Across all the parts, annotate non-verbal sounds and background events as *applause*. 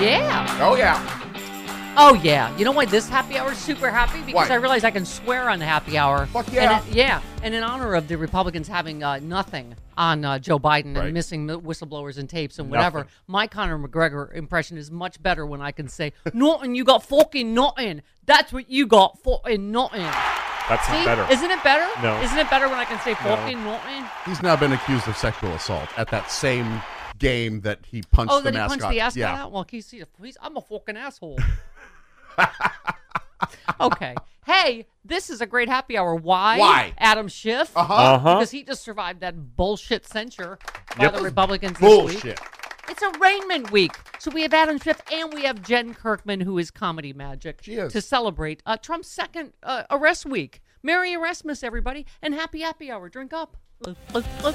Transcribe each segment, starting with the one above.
Yeah. Oh yeah. Oh yeah. You know why this happy hour is super happy? Because Why? I realize I can swear on the happy hour. Fuck yeah. And it- yeah. And in honor of the Republicans having uh, nothing on uh, Joe Biden Right. and missing the whistleblowers and tapes and whatever, Nothing. my Conor McGregor impression is much better when I can say, *laughs* "Nothing. You got fucking nothing. That's what you got. Fucking nothing." That's See? not better. Isn't it better? No. Isn't it better when I can say fucking nothing? He's now been accused of sexual assault at that same game that he punched Oh, the that he punched the ascot yeah. out? Well, he's, he's, I'm a fucking asshole. *laughs* okay. Hey, this is a great happy hour. Why? Why? Adam Schiff. Uh-huh. Uh-huh. Because he just survived that bullshit censure by Yep. the Republicans this week. Bullshit. It's arraignment week. So we have Adam Schiff and we have Jen Kirkman, who is comedy magic, She is. to celebrate uh, Trump's second uh, arrest week. Merry Erasmus, everybody, and happy happy hour. Drink up. Look, look, look.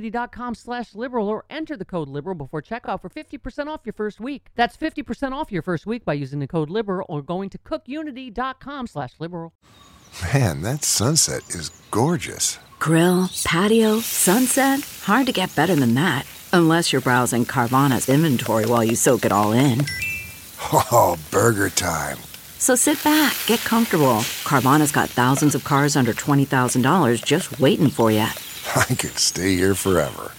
cookunity.com slash liberal or enter the code liberal before checkout for 50% off your first week. That's 50% off your first week by using the code liberal or going to cookunity.com slash liberal. Man, that sunset is gorgeous. Grill, patio, sunset. Hard to get better than that. Unless you're browsing Carvana's inventory while you soak it all in. Oh, burger time. So sit back, get comfortable. Carvana's got thousands of cars under $20,000 just waiting for you. *laughs* I could stay here forever.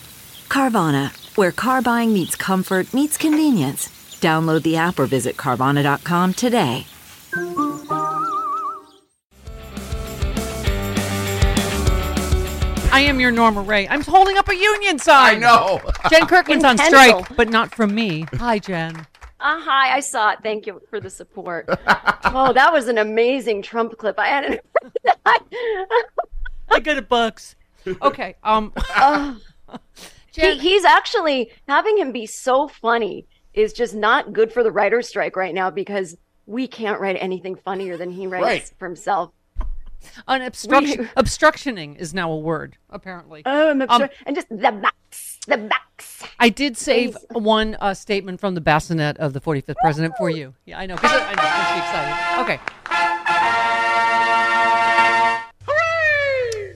Carvana, where car buying meets comfort, meets convenience. Download the app or visit Carvana.com today. I am your Norma Rae. I'm holding up a union sign. I know. Jen Kirkman's on Intentional. strike, but not from me. Hi, Jen. Uh, hi, I saw it. Thank you for the support. *laughs* oh, that was an amazing Trump clip. I hadn't heard *laughs* that. I got a bucks. *laughs* Okay. Um. *laughs* *laughs* he, Jen, he's actually having him be so funny is just not good for the writer's strike right now because we can't write anything funnier than he writes Right. for himself. an obstruction, obstructioning is now a word, apparently. Oh, I'm Um, and just the backs, the backs. I did save Please. one uh, statement from the bassinet of the 45th president for you. Yeah, I know. I, I know. I'm excited. Okay.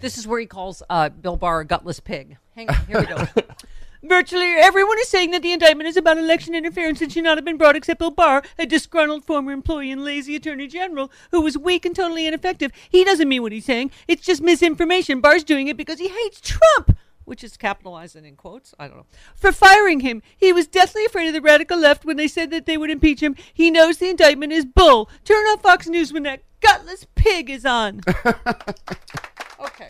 This is where he calls uh, Bill Barr a gutless pig. Hang on. Here we go. *laughs* Virtually everyone is saying that the indictment is about election interference and should not have been brought except Bill Barr, a disgruntled former employee and lazy attorney general who was weak and totally ineffective. He doesn't mean what he's saying. It's just misinformation. Barr's doing it because he hates Trump which is capitalized and in quotes. I don't know. For firing him. He was deathly afraid of the radical left when they said that they would impeach him. He knows the indictment is bull. Turn on Fox News when that gutless pig is on. *laughs* okay.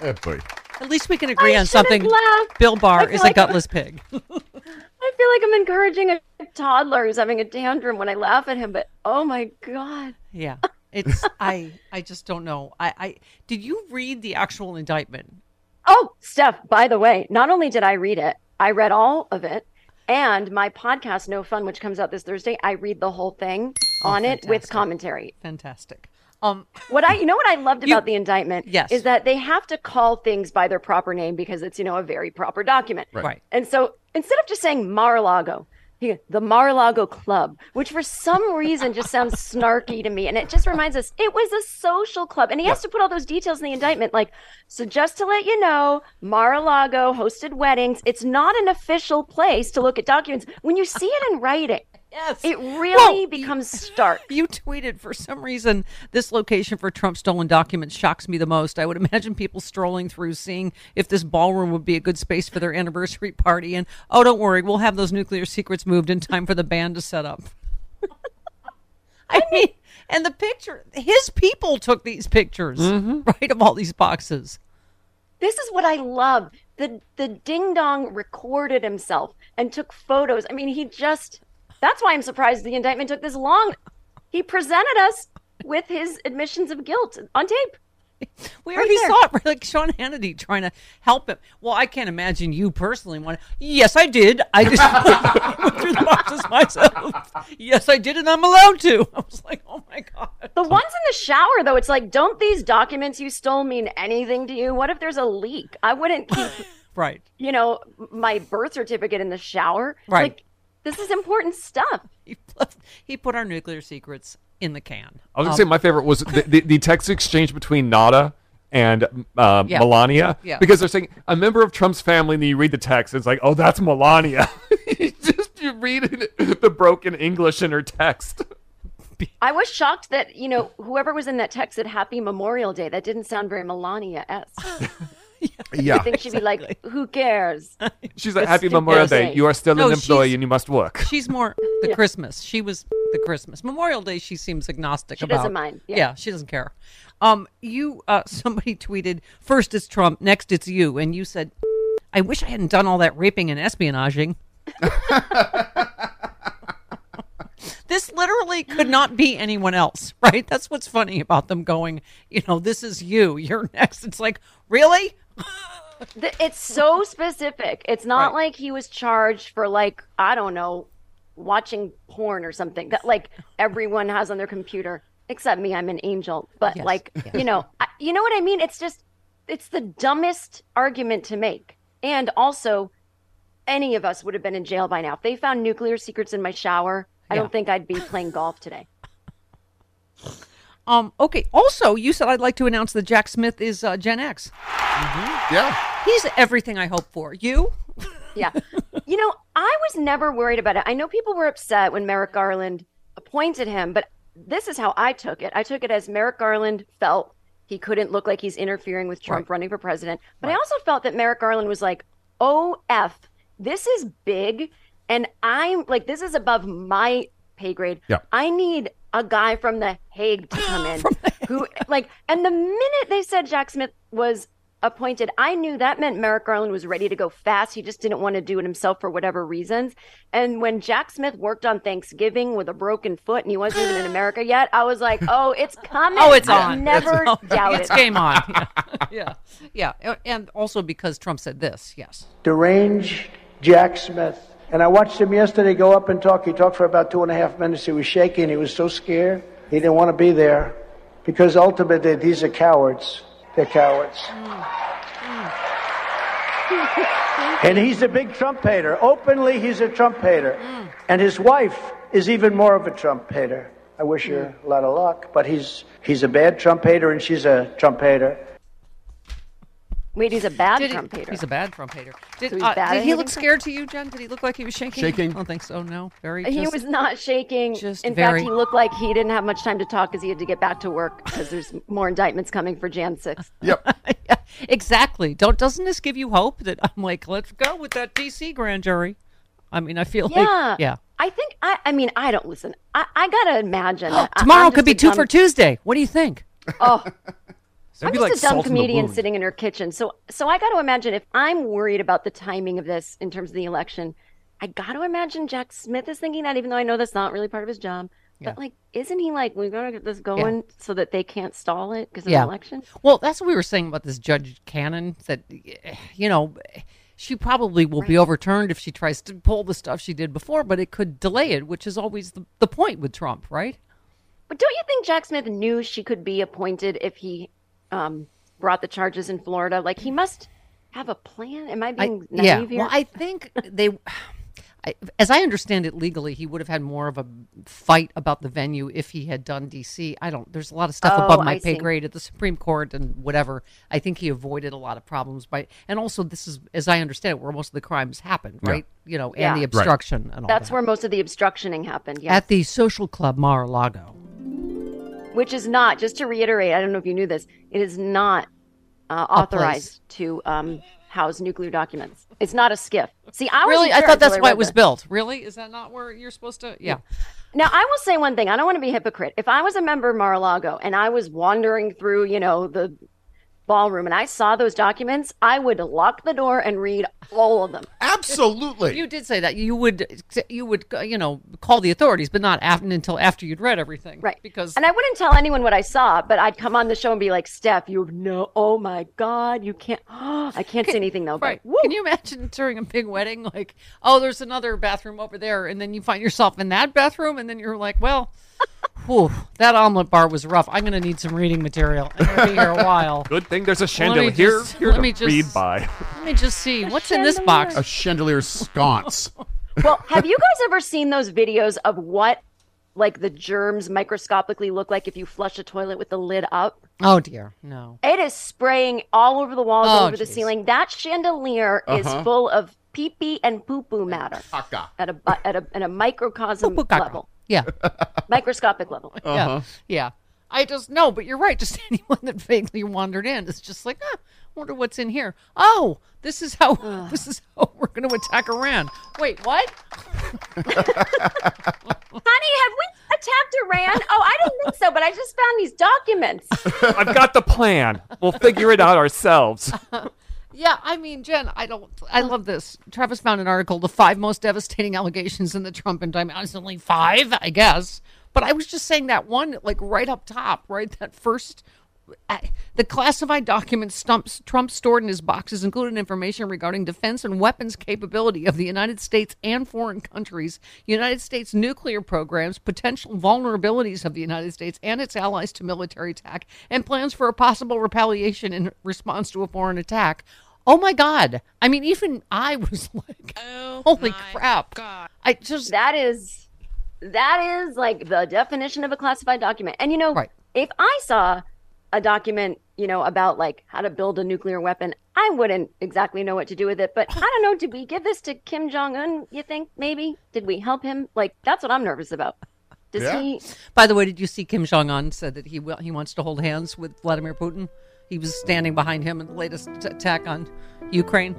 Eh, boy. At least we can agree I on shouldn't something. laugh. Bill Barr I feel is a like- gutless pig. *laughs* *laughs* I feel like I'm encouraging a toddler who's having a tantrum when I laugh at him, but oh my god. yeah. *laughs* It's I I just don't know. I, I did you read the actual indictment? Oh, Steph, by the way, not only did I read it, I read all of it. And my podcast, No Fun, which comes out this Thursday, I read the whole thing on it with Oh, commentary. Fantastic. Um What I, you know, what I loved You- about the indictment Yes. is that they have to call things by their proper name because it's, you know, a very proper document. Right. And so instead of just saying Mar-a-Lago, he- the Mar-a-Lago Club, which for some reason just sounds snarky to me, and it just reminds us it was a social club, and he has to put all those details in the indictment, like so. Just to let you know, Mar-a-Lago hosted weddings. It's not an official place to look at documents. When you see it in writing, Yes. it really becomes stark. *laughs* You tweeted for some reason this location for Trump stolen documents shocks me the most. I would imagine people strolling through seeing if this ballroom would be a good space for their anniversary party and oh don't worry, we'll have those nuclear secrets moved in time for the band to set up. *laughs* I mean, and the picture his people took these pictures, mm-hmm. right, of all these boxes. This is what I love. The the ding dong recorded himself and took photos. I mean, he just that's why I'm surprised the indictment took this long. He presented us with his admissions of guilt on tape. We Right already there. saw it, right? *laughs* like Sean Hannity trying to help him. Well, I can't imagine you personally want. Yes, I did. I just *laughs* went through the boxes myself. Yes, I did, and I'm allowed to. I was like, oh my god. The ones in the shower though, it's like, don't these documents you stole mean anything to you? What if there's a leak? I wouldn't keep, *laughs* Right. you know, my birth certificate in the shower. Right. Like this is important stuff. *laughs* He put, he put our nuclear secrets in the can. I was gonna say my favorite was the, the, the text exchange between Nauta and um, Yeah. Melania Yeah. because they're saying a member of Trump's family, and you read the text, it's like, oh, that's Melania. *laughs* You Just you read it, the broken English in her text. I was shocked that, you know, whoever was in that text said Happy Memorial Day. That didn't sound very Melania esque. *laughs* *laughs* Yeah. I think she'd be like, who cares? She's like, Happy Memorial. Day. You are still No, an employee she's- and you must work. *laughs* She's more the Christmas. She was the Christmas. Memorial Day. She seems agnostic She about. doesn't mind, yeah. she doesn't care. Um, you uh, *laughs* somebody tweeted first it's Trump, next it's you, and you said, "I wish I hadn't done all that raping and espionaging." this literally could not be anyone else, right? That's what's funny about them going, you know, this is you, you're next. It's like, really? It's so specific. It's not Right. like he was charged for, like, I don't know, watching porn or something that, like, everyone has on their computer, except me. I'm an angel. But, Yes, like, you know, I, you know what I mean? It's just, it's the dumbest argument to make. And also, any of us would have been in jail by now. If they found nuclear secrets in my shower, I Yeah. don't think I'd be playing golf today. *laughs* Um, okay. Also, you said I'd like to announce that Jack Smith is uh, Gen X. Yeah. He's everything I hope for. You? Yeah. you know, I was never worried about it. I know people were upset when Merrick Garland appointed him, but this is how I took it. I took it as Merrick Garland felt he couldn't look like he's interfering with Trump running for president. But I also felt that Merrick Garland was like, oh, F, this is big. And I'm like, this is above my pay grade. Yeah. I need a guy from The Hague to *gasps* come in who, like, and the minute they said Jack Smith was appointed, I knew that meant Merrick Garland was ready to go fast. He just didn't want to do it himself for whatever reasons. And when Jack Smith worked on Thanksgiving with a broken foot and he wasn't even in *gasps* America yet, I was like, oh, it's *laughs* coming. Oh, it's I've on. Never It's, doubted. it's game on. *laughs* Yeah. yeah. Yeah. And also because Trump said this. Yes. deranged Jack Smith. And I watched him yesterday go up and talk. He talked for about two and a half minutes. He was shaking. He was so scared. He didn't want to be there because ultimately these are cowards. They're cowards. Mm. And he's a big Trump hater. Openly, he's a Trump hater. Mm. And his wife is even more of a Trump hater. I wish her mm. a lot of luck, but he's he's a bad Trump hater and she's a Trump hater. Wait, he's a bad Did he- hater. He's a bad Trump hater. Did, So uh, bad did he look hating scared to you, Jen? Did he look like he was shaking? Shaking. I don't think so. No. Very. He just- was not shaking. just In very- fact, he looked like he didn't have much time to talk because he had to get back to work because there's more indictments coming for Jan 6. *laughs* Yep. Yeah, *laughs* exactly. Don't doesn't this give you hope that I'm like, let's go with that DC grand jury? I mean, I feel Yeah. like yeah. I think, I, I mean, I don't listen. I, I got to imagine. *gasps* that Tomorrow I'm could be a two dumb- for Tuesday. What do you think? Oh, *laughs* It'd I'm just like a dumb salt in the comedian sitting in her kitchen. So so I got to imagine if I'm worried about the timing of this in terms of the election, I got to imagine Jack Smith is thinking that, even though I know that's not really part of his job. But like, isn't he like, we're going to get this going so that they can't stall it because of Yeah. the election? Well, that's what we were saying about this Judge Cannon. That eh, you know, she probably will be overturned if she tries to pull the stuff she did before, but it could delay it, which is always the, the point with Trump, right? But don't you think Jack Smith knew she could be appointed if he um, brought the charges in Florida? Like, he must have a plan. Am I I, being yeah. naive here? Well, I think they. *sighs* I, as I understand it legally, he would have had more of a fight about the venue if he had done D.C. I don't. There's a lot of stuff Oh, above my I pay see. grade at the Supreme Court and whatever. I think he avoided a lot of problems by, and also this is, as I understand it, where most of the crimes happened, right? You know, and Yeah. the Right. obstruction and all That's that. where most of the obstructioning happened. Yes. At the social club Mar-a-Lago. Which is not just to reiterate i don't know if you knew this it is not uh, authorized to um, house nuclear documents. It's not a SCIF. See i was Really, I thought that's why it was built built. Really, is that not where you're supposed to? Yeah. now i will say one thing. I don't want to be a hypocrite. If i was a member of mar-a-lago and i was wandering through you know the ballroom and i saw those documents i would lock the door and read all of them. Absolutely. You did say that. You would, you would, you know, call the authorities, but not after, until after you'd read everything, right. Because and i wouldn't tell anyone what i saw but i'd come on the show and be like steph you have no oh my god you can't *gasps* i can't say anything though but Right. Can you imagine during a big wedding, like, oh, there's another bathroom over there, and then you find yourself in that bathroom, and then you're like, well, whew, that omelet bar was rough. I'm going to need some reading material. I'm going to be here a while. *laughs* Good thing there's a Let me chandelier here, just- here let to me just- read by. Let me just see what's in this box. A chandelier sconce. *laughs* Well, have you guys ever seen those videos of what like the germs microscopically look like if you flush a toilet with the lid up? Oh dear, no. It is spraying all over the walls, Oh, all over the geez. ceiling. That chandelier is Uh-huh. full of pee pee and poo poo matter Caca. at a bu- at a at a microcosm Poo-poo caca. level, Yeah, *laughs* microscopic level. *laughs* yeah, yeah. I just no, but you're right. *laughs* Just anyone that vaguely wandered in is just like, ah, wonder what's in here. Oh, this is how this is how we're going to attack Iran. Wait, what? Honey, have we attacked Iran? Oh, I didn't think so, but I just found these documents. I've got the plan. We'll figure it out ourselves. Yeah, I mean, Jen, I don't. I love this. Travis found an article: the five most devastating *laughs* allegations in the Trump indictment. It's only five, I guess. But I was just saying that one, like right up top, right? That first, the classified documents Stump, Trump stored in his boxes included information regarding defense and weapons capability of the United States and foreign countries, United States nuclear programs, potential vulnerabilities of the United States and its allies to military attack, and plans for a possible retaliation in response to a foreign attack. Oh my God! I mean, even I *laughs* was like, oh "Holy crap!" God. I just That is that is like the definition of a classified document. And you know, Right. if I saw a document, you know, about like how to build a nuclear weapon, I wouldn't exactly know what to do with it. But I don't know, did we give this to Kim Jong Un, you think maybe? Did we help him? Like that's what I'm nervous about. Does Yeah. he By the way, did you see Kim Jong Un said that he will, he wants to hold hands with Vladimir Putin? He was standing behind him in the latest t- attack on Ukraine.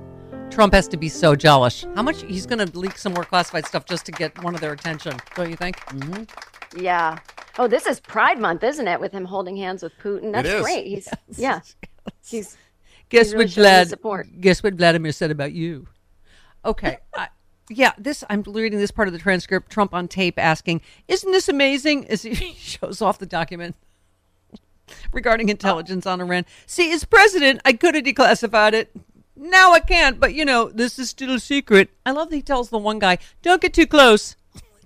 Trump has to be so jealous. How much he's going to leak some more classified stuff just to get one of their attention, don't you think? Mm-hmm. Yeah. Oh, this is Pride Month, isn't it? With him holding hands with Putin. That's is. great. He's yeah. He's Guess He's really what Vlad? support. Guess what Vladimir said about you? Okay. *laughs* I, yeah, this I'm reading this part of the transcript. Trump on tape asking, "Isn't this amazing?" As he *laughs* shows off the document regarding intelligence on Iran. See, as president, I could have declassified it. Now I can't, but you know, this is still a secret. I love that he tells the one guy, "Don't get too close."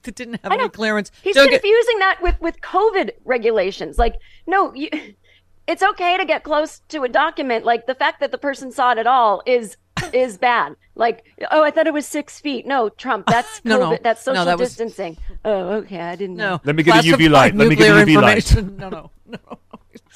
That *laughs* didn't have any clearance. He's Don't get- confusing that with with COVID regulations. Like, no, you, *laughs* it's okay to get close to a document. Like the fact that the person saw it at all is is *laughs* bad. Like, oh, I thought it was six feet. No, Trump, that's No, COVID. no. That's No, social that was- distancing. Oh, okay, I didn't know. no. Let me get a UV light. Let me get a UV light. no, No, no,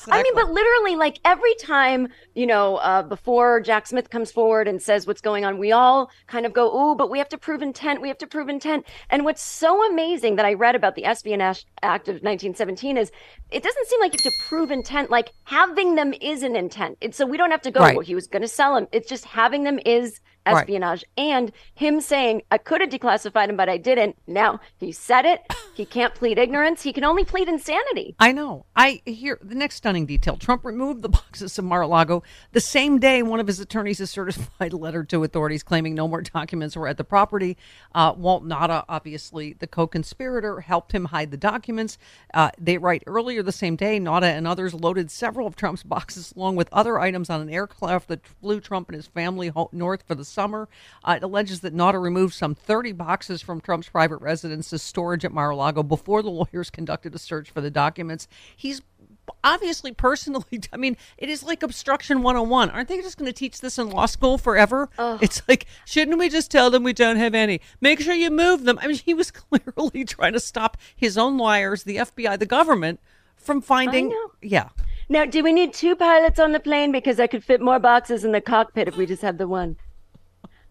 no. I mean, but literally, like every time, you know, uh, before Jack Smith comes forward and says what's going on, we all kind of go, "Oh, but we have to prove intent. We have to prove intent." And what's so amazing that I read about the Espionage Act of 1917 is it doesn't seem like you have to prove intent. Like having them is an intent. It's so we don't have to go. Right. Well, he was going to sell them. It's just having them is espionage, and him saying, I could have declassified him, but I didn't. Now he said it. He can't plead ignorance. He can only plead insanity. I know. I hear the next stunning detail. Trump removed the *laughs* boxes of Mar-a-Lago the same day one of his attorneys has certified a *laughs* letter to authorities claiming no more documents were at the property. Uh, Walt Nauta, obviously the co-conspirator, helped him hide the documents. Uh, they write earlier the same day, Nauta and others loaded several of Trump's *laughs* boxes along with other items on an aircraft that flew Trump and his family north for the summer. Uh, it alleges that Nauta removed some 30 boxes from Trump's private residence's storage at Mar-a-Lago before the lawyers conducted a search for the documents. He's obviously personally *laughs* i mean it is like obstruction 101 aren't they just going to teach this in law school forever it's like shouldn't we just tell them we don't have any make sure you move them i mean he was *laughs* clearly trying to stop his own lawyers the fbi the government from finding yeah Now, do we need two pilots on the plane? Because I could fit more boxes in the cockpit if we just have the one.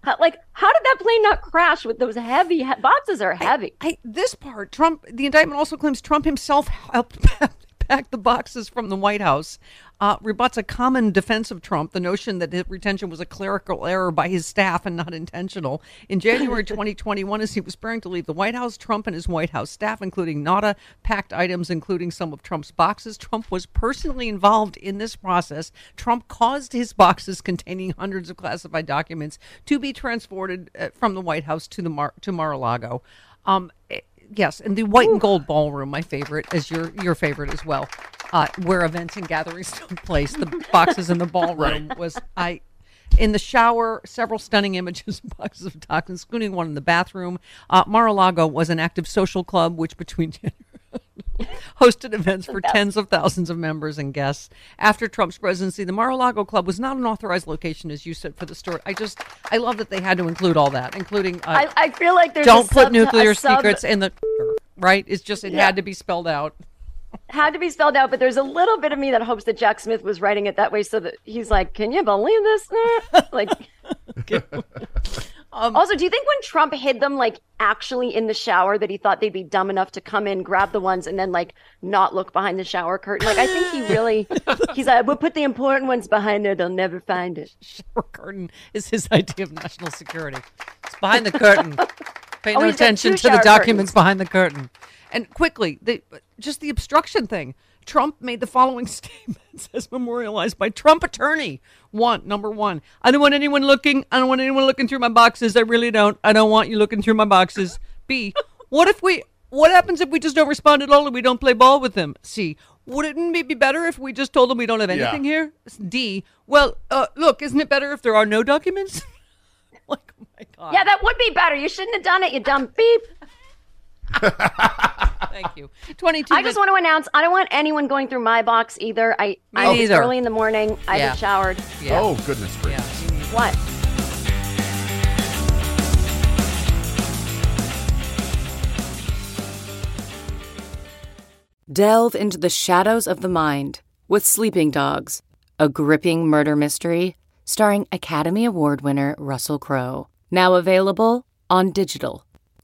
How, like, how did that plane not crash with those heavy he- boxes? Are heavy. I, this part, Trump, the indictment also claims Trump himself helped *laughs* pack the boxes from the White House, uh, rebuts a common defense of Trump, the notion that his retention was a clerical error by his staff and not intentional. In January *laughs* 2021, as he was preparing to leave the White House, Trump and his White House staff, including Nauta, packed items, including some of Trump's boxes. Trump was personally involved in this process. Trump caused his boxes containing hundreds of classified documents to be transported uh, from the White House to the Mar- to Mar-a-Lago. Um, eh, yes, and the white and gold ballroom, my favorite, is your your favorite as well, uh, where events and gatherings *laughs* took place. The boxes in the ballroom was I. In the shower, several stunning images of boxes of toxins, including one in the bathroom. Uh, Mar-a-Lago was an active social club, which between *laughs* hosted events for tens of thousands of members and guests. After Trump's presidency, the Mar-a-Lago Club was not an authorized location, as you said, for the story. I just, I love that they had to include all that, including uh, I, I feel like there's don't a put sub- nuclear sub- secrets in the right. It's just it Yeah. had to be spelled out. Had to be spelled out, but there's a little bit of me that hopes that Jack Smith was writing it that way so that he's like, "Can you believe this?" *laughs* Like, *laughs* Um, also, do you think when Trump hid them, like actually in the shower, that he thought they'd be dumb enough to come in, grab the ones, and then like not look behind the shower curtain? Like, I think he really, *laughs* he's like, "We'll put the important ones behind there; they'll never find it." Shower curtain is his idea of national security. It's behind the curtain. Pay Oh, no he's attention to the documents curtains. behind the curtain. And quickly, the, just the obstruction thing. Trump made the following *laughs* statements as memorialized by Trump attorney. One, number one, I don't want anyone looking. I don't want anyone looking through my boxes. I really don't. I don't want you looking through my boxes. B, what if we, what happens if we just don't respond at all and we don't play ball with them? C, wouldn't it be better if we just told them we don't have Yeah. anything here? D, well, uh, look, isn't it better if there are no documents? *laughs* like, oh my God. Yeah, that would be better. You shouldn't have done it, you dumb beep. Thank you. 22 I just want to announce I don't want anyone going through my box either. I, I it's neither. early in the morning. I Yeah. just showered. Yeah. Oh, goodness gracious. What? Delve into the shadows of the mind with Sleeping Dogs, a gripping murder mystery starring Academy Award winner Russell Crowe. Now available on digital.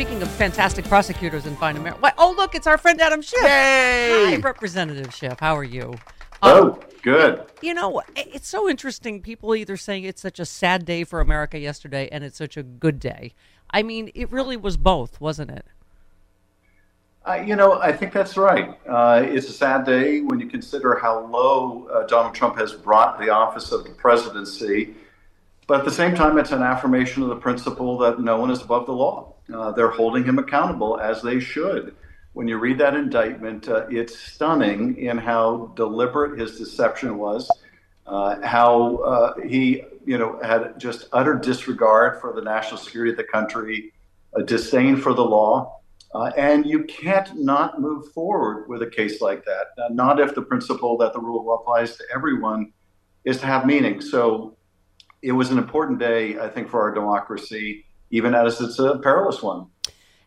Speaking of fantastic prosecutors in Fine America. Oh, look, it's our friend Adam Schiff. Hi, Representative Schiff. How are you? Oh, good. You know, it's so interesting. People either saying it's such a sad day for America yesterday and it's such a good day. I mean, it really was both, wasn't it? Uh, you know, I think that's right. Uh, it's a sad day when you consider how low uh, Donald Trump has brought the office of the presidency. But at the same time, it's an affirmation of the principle that no one is above the law. Uh, they're holding him accountable as they should. When you read that indictment, uh, it's stunning in how deliberate his deception was, uh, how he, you know, had just utter disregard for the national security of the country, a disdain for the law. Uh, and you can't not move forward with a case like that, uh, not if the principle that the rule of law applies to everyone is to have meaning. So it was an important day, I think, for our democracy, even as it's a perilous one.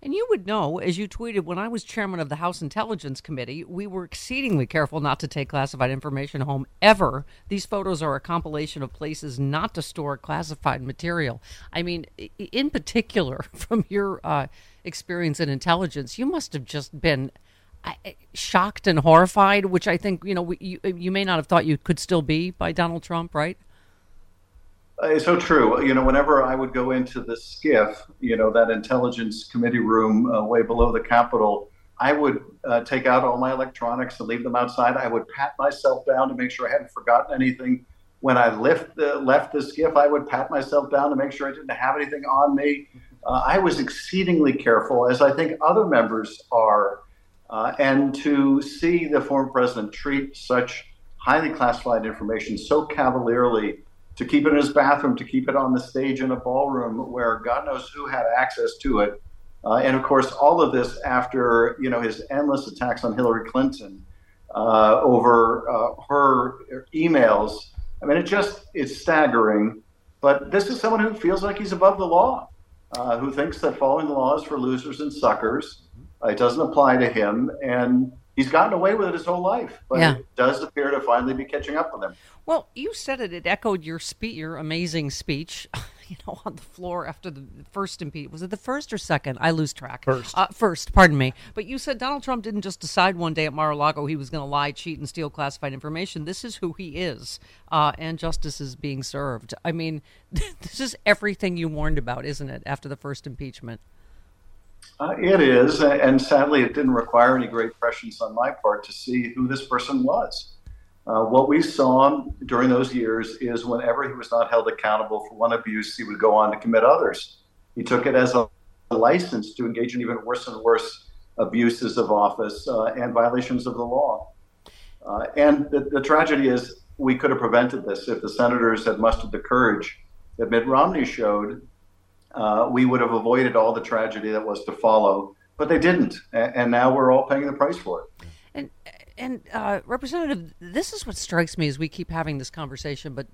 And you would know, as you tweeted, when I was chairman of the House Intelligence Committee, we were exceedingly careful not to take classified information home ever. These photos are a compilation of places not to store classified material. I mean, in particular, *laughs* from your uh, experience in intelligence, you must have just been shocked and horrified, which I think, you know, you, you may not have thought you could still be by Donald Trump, right? It's so true. You know, whenever I would go into the SCIF, you know, that intelligence committee room uh, way below the Capitol, I would uh, take out all my electronics and leave them outside. I would pat myself down to make sure I hadn't forgotten anything. When I left the, left the SCIF, I would pat myself down to make sure I didn't have anything on me. Uh, I was exceedingly careful, as I think other members are. Uh, and to see the former president treat such highly classified information so cavalierly to keep it in his bathroom, to keep it on the stage in a ballroom where God knows who had access to it. Uh, and of course, all of this after you know his endless attacks on Hillary Clinton uh, over uh, her emails. I mean, it just it's staggering. But this is someone who feels like he's above the law, uh, who thinks that following the law is for losers and suckers. Uh, it doesn't apply to him, and he's gotten away with it his whole life. But yeah. it does appear to finally be catching up with him. Well, you said it. It echoed your speech, your amazing speech. *laughs* You know, on the floor after the first impeachment. Was it the first or second? I lose track. First. Uh, first, pardon me. But you said Donald Trump didn't just decide one day at Mar-a-Lago he was going to lie, cheat, and steal classified information. This is who he is, uh, and justice is being served. I mean, *laughs* this is everything you warned about, isn't it? After the first impeachment. Uh, it is, and sadly, it didn't require any great prescience on my part to see who this person was. Uh, what we saw during those years is whenever he was not held accountable for one abuse, he would go on to commit others. He took it as a license to engage in even worse and worse abuses of office uh, and violations of the law. Uh, and the, the, tragedy is, we could have prevented this if the senators had mustered the courage that Mitt Romney showed. Uh, we would have avoided all the tragedy that was to follow, but they didn't, and, now we're all paying the price for it. And and uh, Representative, this is what strikes me as we keep having this conversation, but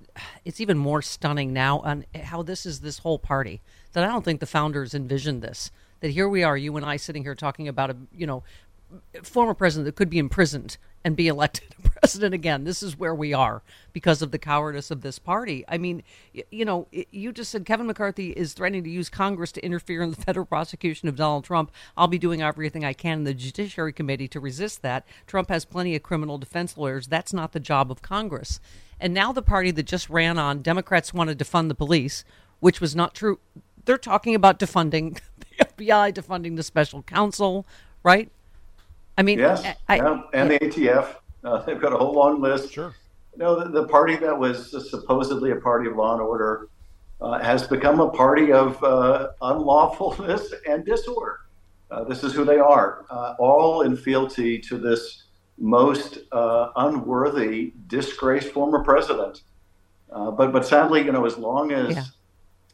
it's even more stunning now on how this is this whole party. That I don't think the founders envisioned this. That here we are, you and I, sitting here talking about a you know former president that could be imprisoned and be elected *laughs* president again. This is where we are because of the cowardice of this party. I mean, you know, you just said Kevin McCarthy is threatening to use Congress to interfere in the *laughs* federal prosecution of Donald Trump. I'll be doing everything I can in the Judiciary Committee to resist that. Trump has plenty of criminal defense lawyers. That's not the job of Congress. And now the party that just ran on Democrats wanted to fund the police, which was not true. They're talking about defunding *laughs* the FBI, defunding the special counsel, right? I mean, yes, I, yeah. and the ATF. Uh, they've got a whole long list. Sure. You know, the, the party that was supposedly a party of law and order uh, has become a party of uh, unlawfulness *laughs* and disorder. Uh, this is who they are, uh, all in fealty to this most uh, unworthy, disgraced former president. but, but sadly, you know, as long as yeah.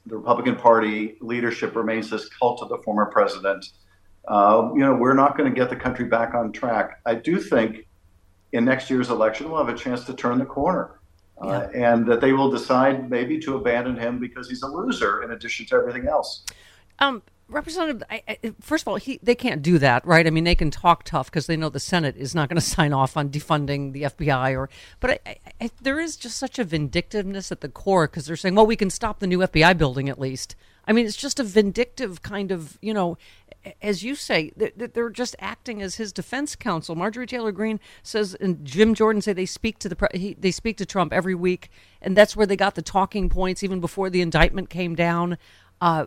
the Republican Party leadership remains this cult of the former president, uh, you know, we're not going to get the country back on track. I do think in next year's election we'll have a chance to turn the corner. Uh, and that they will decide maybe to abandon him because he's a loser in addition to everything else. Um, Representative, I, I, first of all, he, they can't do that, right? I mean, they can talk tough because they know the Senate is not going *laughs* to sign off on defunding the FBI. Or, but I, there is just such a vindictiveness at the core because they're saying, well, we can stop the new FBI building at least. I mean, it's just a vindictive kind of, you know, as you say, they're just acting as his defense counsel. Marjorie Taylor Greene says, and Jim Jordan say they speak to the he, they speak to Trump every week, and that's where they got the talking points even before the indictment came down. Uh,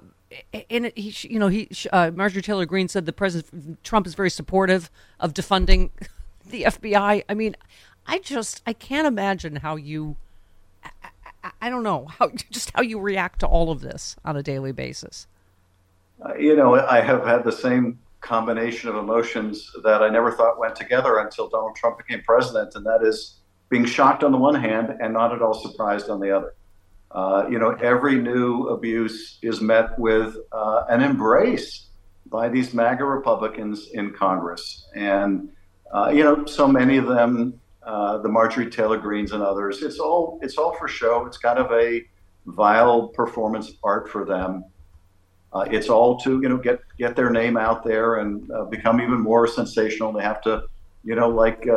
and he, you know, he, uh, Marjorie Taylor Greene said the president Trump is very supportive of defunding *laughs* the FBI. I mean, I just I can't imagine how you. I, I don't know how *laughs* just how you react to all of this on a daily basis. Uh, you know, I have had the same combination of emotions that I never thought went together until Donald Trump became president, and that is being shocked on the one hand and not at all surprised on the other. Uh, you know, every new abuse is met with uh, an embrace by these MAGA Republicans in Congress. And, uh, you know, so many of them, uh, the Marjorie Taylor Greenes and others, it's all, it's all for show. It's kind of a vile performance art for them. Uh, it's all to, you know, get, get their name out there and uh, become even more sensational. They have to, you know, like,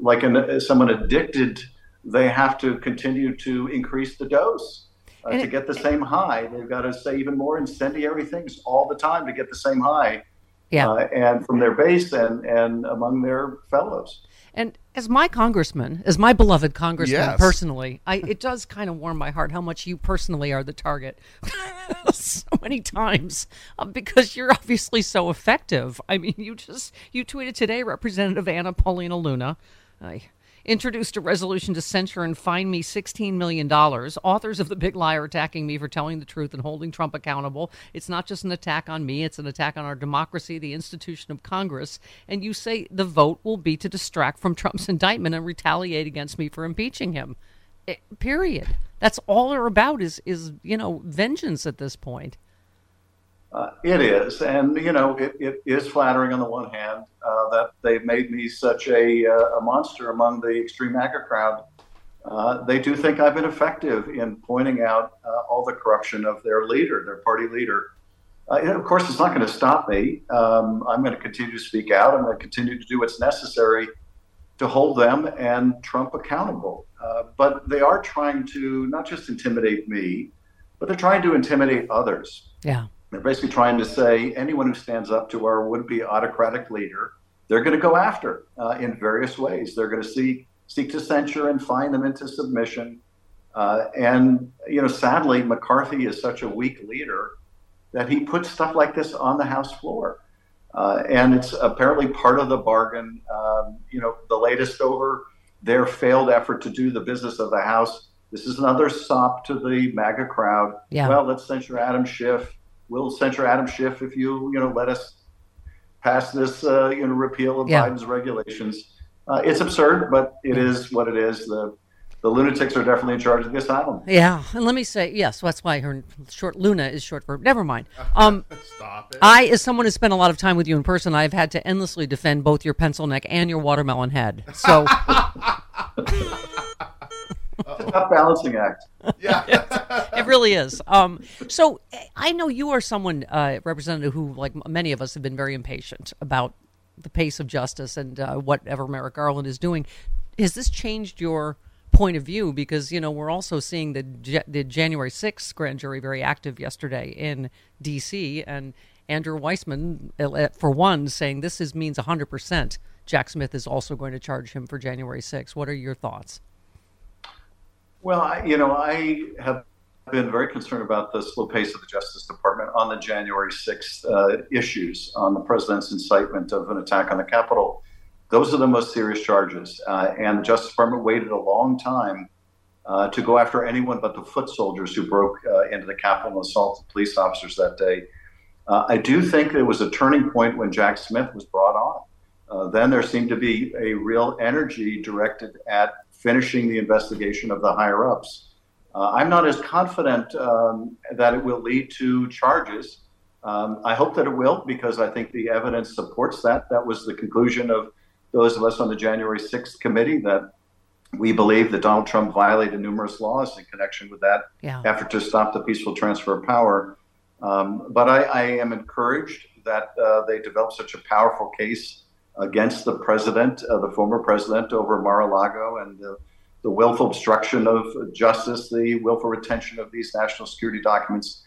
like an, someone addicted they have to continue to increase the dose. Uh, to get the same high, they've got to say even more incendiary things all the time to get the same high. Yeah. Uh, and from their base and, and among their fellows. And as my congressman, as my beloved congressman Yes. personally, I, it does kind of warm my heart how much you personally are the target *laughs* so many times uh, because you're obviously so effective. I mean, you just you tweeted today, Representative Anna Paulina Luna. I introduced a resolution to censure and fine me $16 million. Authors of The Big Lie are attacking me for telling the truth and holding Trump accountable. It's not just an attack on me, it's an attack on our democracy, the institution of Congress. And you say the vote will be to distract from Trump's indictment and retaliate against me for impeaching him. Eh, period. That's all they're about is, is, you know, vengeance at this point. Uh, it is, and you know, it, it is flattering on the one hand uh, that they've made me such a, uh, a monster among the extreme MAGA crowd. Uh, they do think I've been effective in pointing out uh, all the corruption of their leader, their party leader. Uh, of course, it's not going to stop me. Um, I'm going to continue to speak out. I'm going to continue to do what's necessary to hold them and Trump accountable. but they are trying to not just intimidate me, but they're trying to intimidate others. Yeah. They're basically trying to say anyone who stands up to our would-be autocratic leader, they're going to go after uh, in various ways. They're going to seek seek to censure and find them into submission. Uh, and you know, sadly, McCarthy is such a weak leader that he puts stuff like this on the House floor, uh, and it's apparently part of the bargain. Um, you know, the latest over their failed effort to do the business of the House. This is another sop to the MAGA crowd. Yeah. Well, let's censure Adam Schiff we'll censure Adam Schiff if you you know let us pass this uh, you know repeal of Yeah. Biden's regulations. Uh, it's absurd, but it is what it is. The the lunatics are definitely in charge of the asylum. Yeah, and let me say yes. That's why her short Luna is short for. Never mind. Um, *laughs* Stop it. I, as someone who spent a lot of time with you in person, I've had to endlessly defend both your pencil neck and your watermelon head. So It's *laughs* a *laughs* tough balancing act. Yeah, it really is. Um, so I know you are someone, uh, representative, who, like many of us, have been very impatient about the pace of justice and uh, whatever Merrick Garland is doing. Has this changed your point of view? Because you know we're also seeing the Ja- the January sixth grand jury very active yesterday in D.C. and Andrew Weissmann, uh, for one, saying this is means hundred percent. Jack Smith is also going to charge him for January 6th. What are your thoughts? Well, I, you know, I have been very concerned about the slow pace of the Justice Department on the January 6th uh, issues on the president's incitement of an attack on the Capitol. Those are the most serious charges. Uh, and the Justice Department waited a long time uh, to go after anyone but the foot soldiers who broke uh, into the Capitol and assaulted police officers that day. Uh, I do think there was a turning point when Jack Smith was brought on. Uh, then there seemed to be a real energy directed at finishing the investigation of the higher ups. Uh, I'm not as confident um, that it will lead to charges. Um, I hope that it will because I think the evidence supports that. That was the conclusion of those of us on the January 6th committee that we believe that Donald Trump violated numerous laws in connection with that Yeah. effort to stop the peaceful transfer of power. Um, but I, I am encouraged that uh, they developed such a powerful case against the president, uh, the former president, over Mar-a-Lago and the, the willful obstruction of justice, the willful retention of these national security documents.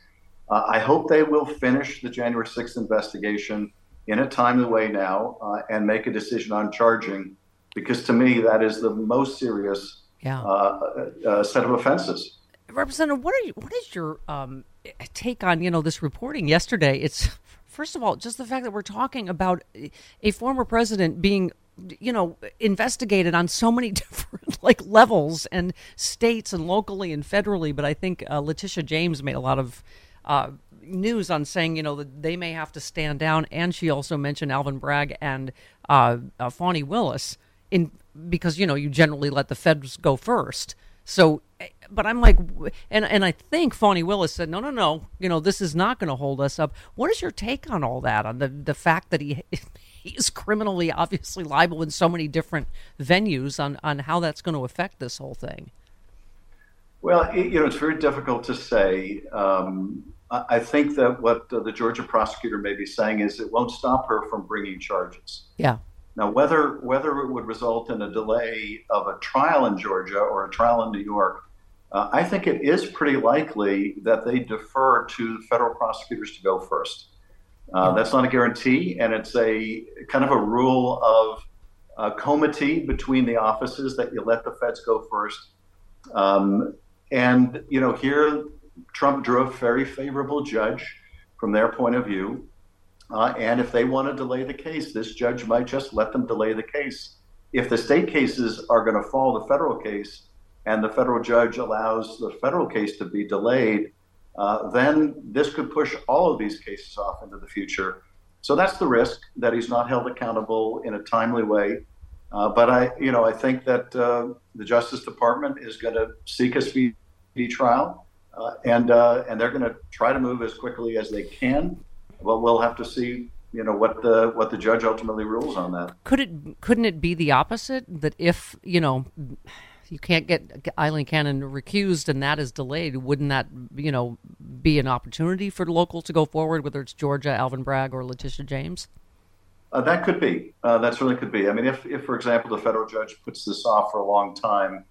Uh, I hope they will finish the January 6th investigation in a timely way now uh, and make a decision on charging, because to me that is the most serious Yeah. uh, uh, set of offenses. Representative, what are you, what is your um, take on you know this reporting yesterday? It's first of all just the fact that we're talking about a former president being you know investigated on so many *laughs* different like levels and states and locally and federally. But I think uh, Letitia James made a lot of. Uh, news on saying you know that they may have to stand down, and she also mentioned Alvin Bragg and uh, uh, Fani Willis in because you know you generally let the feds go first. So, but I'm like, and and I think Fani Willis said, no, no, no, you know, this is not going to hold us up. What is your take on all that? On the the fact that he *laughs* he is criminally obviously liable in so many different venues on on how that's going to affect this whole thing. Well, it, you know, it's very difficult to say. Um, I think that what uh, the Georgia prosecutor may be saying is it won't stop her from bringing charges. Yeah. Now, whether whether it would result in a delay of a trial in Georgia or a trial in New York, uh, I think it is pretty likely that they defer to federal prosecutors to go first. Uh, that's not a guarantee, and it's a kind of a rule of uh, comity between the offices that you let the feds go first. Um, and you know, here Trump drew a very favorable judge from their point of view. Uh, and if they want to delay the case, this judge might just let them delay the case. If the state cases are going to fall the federal case and the federal judge allows the federal case to be delayed, uh, then this could push all of these cases off into the future. So that's the risk that he's not held accountable in a timely way. Uh, but I, you know, I think that uh, the Justice Department is going to seek a speedy trial, uh, and uh, and they're going to try to move as quickly as they can But we'll have to see you know what the what the judge ultimately rules on that. Could it couldn't it be the opposite that if you know you can't get Aileen Cannon recused and that is delayed, wouldn't that you know be an opportunity for the local to go forward, whether it's Georgia, Alvin Bragg, or Letitia James? Uh, that could be. Uh, that certainly could be. I mean, if, if, for example, the federal judge puts this off for a long time,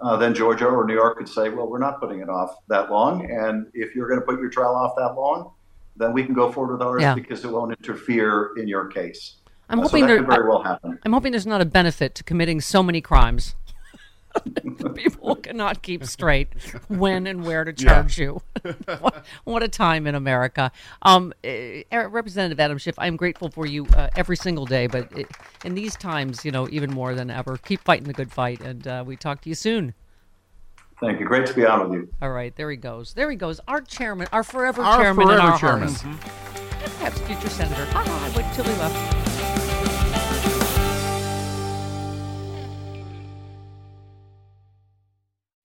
uh, then Georgia or New York could say, well, we're not putting it off that long. And if you're going to put your trial off that long, then we can go forward with ours yeah. because it won't interfere in your case. I'm uh, hoping so there could very well happen. I'm hoping there's not a benefit to committing so many crimes. *laughs* People cannot keep straight when and where to charge yeah. you. *laughs* what, what, a time in America. Um, uh, Representative Adam Schiff, I'm grateful for you uh, every single day, but it, in these times, you know, even more than ever, keep fighting the good fight, and uh, we talk to you soon. Thank you. Great to be on with you. All right, there he goes. There he goes. Our chairman, our forever our chairman forever in our chairman. Mm-hmm. And perhaps future senator. Ha ha, I waited till he left.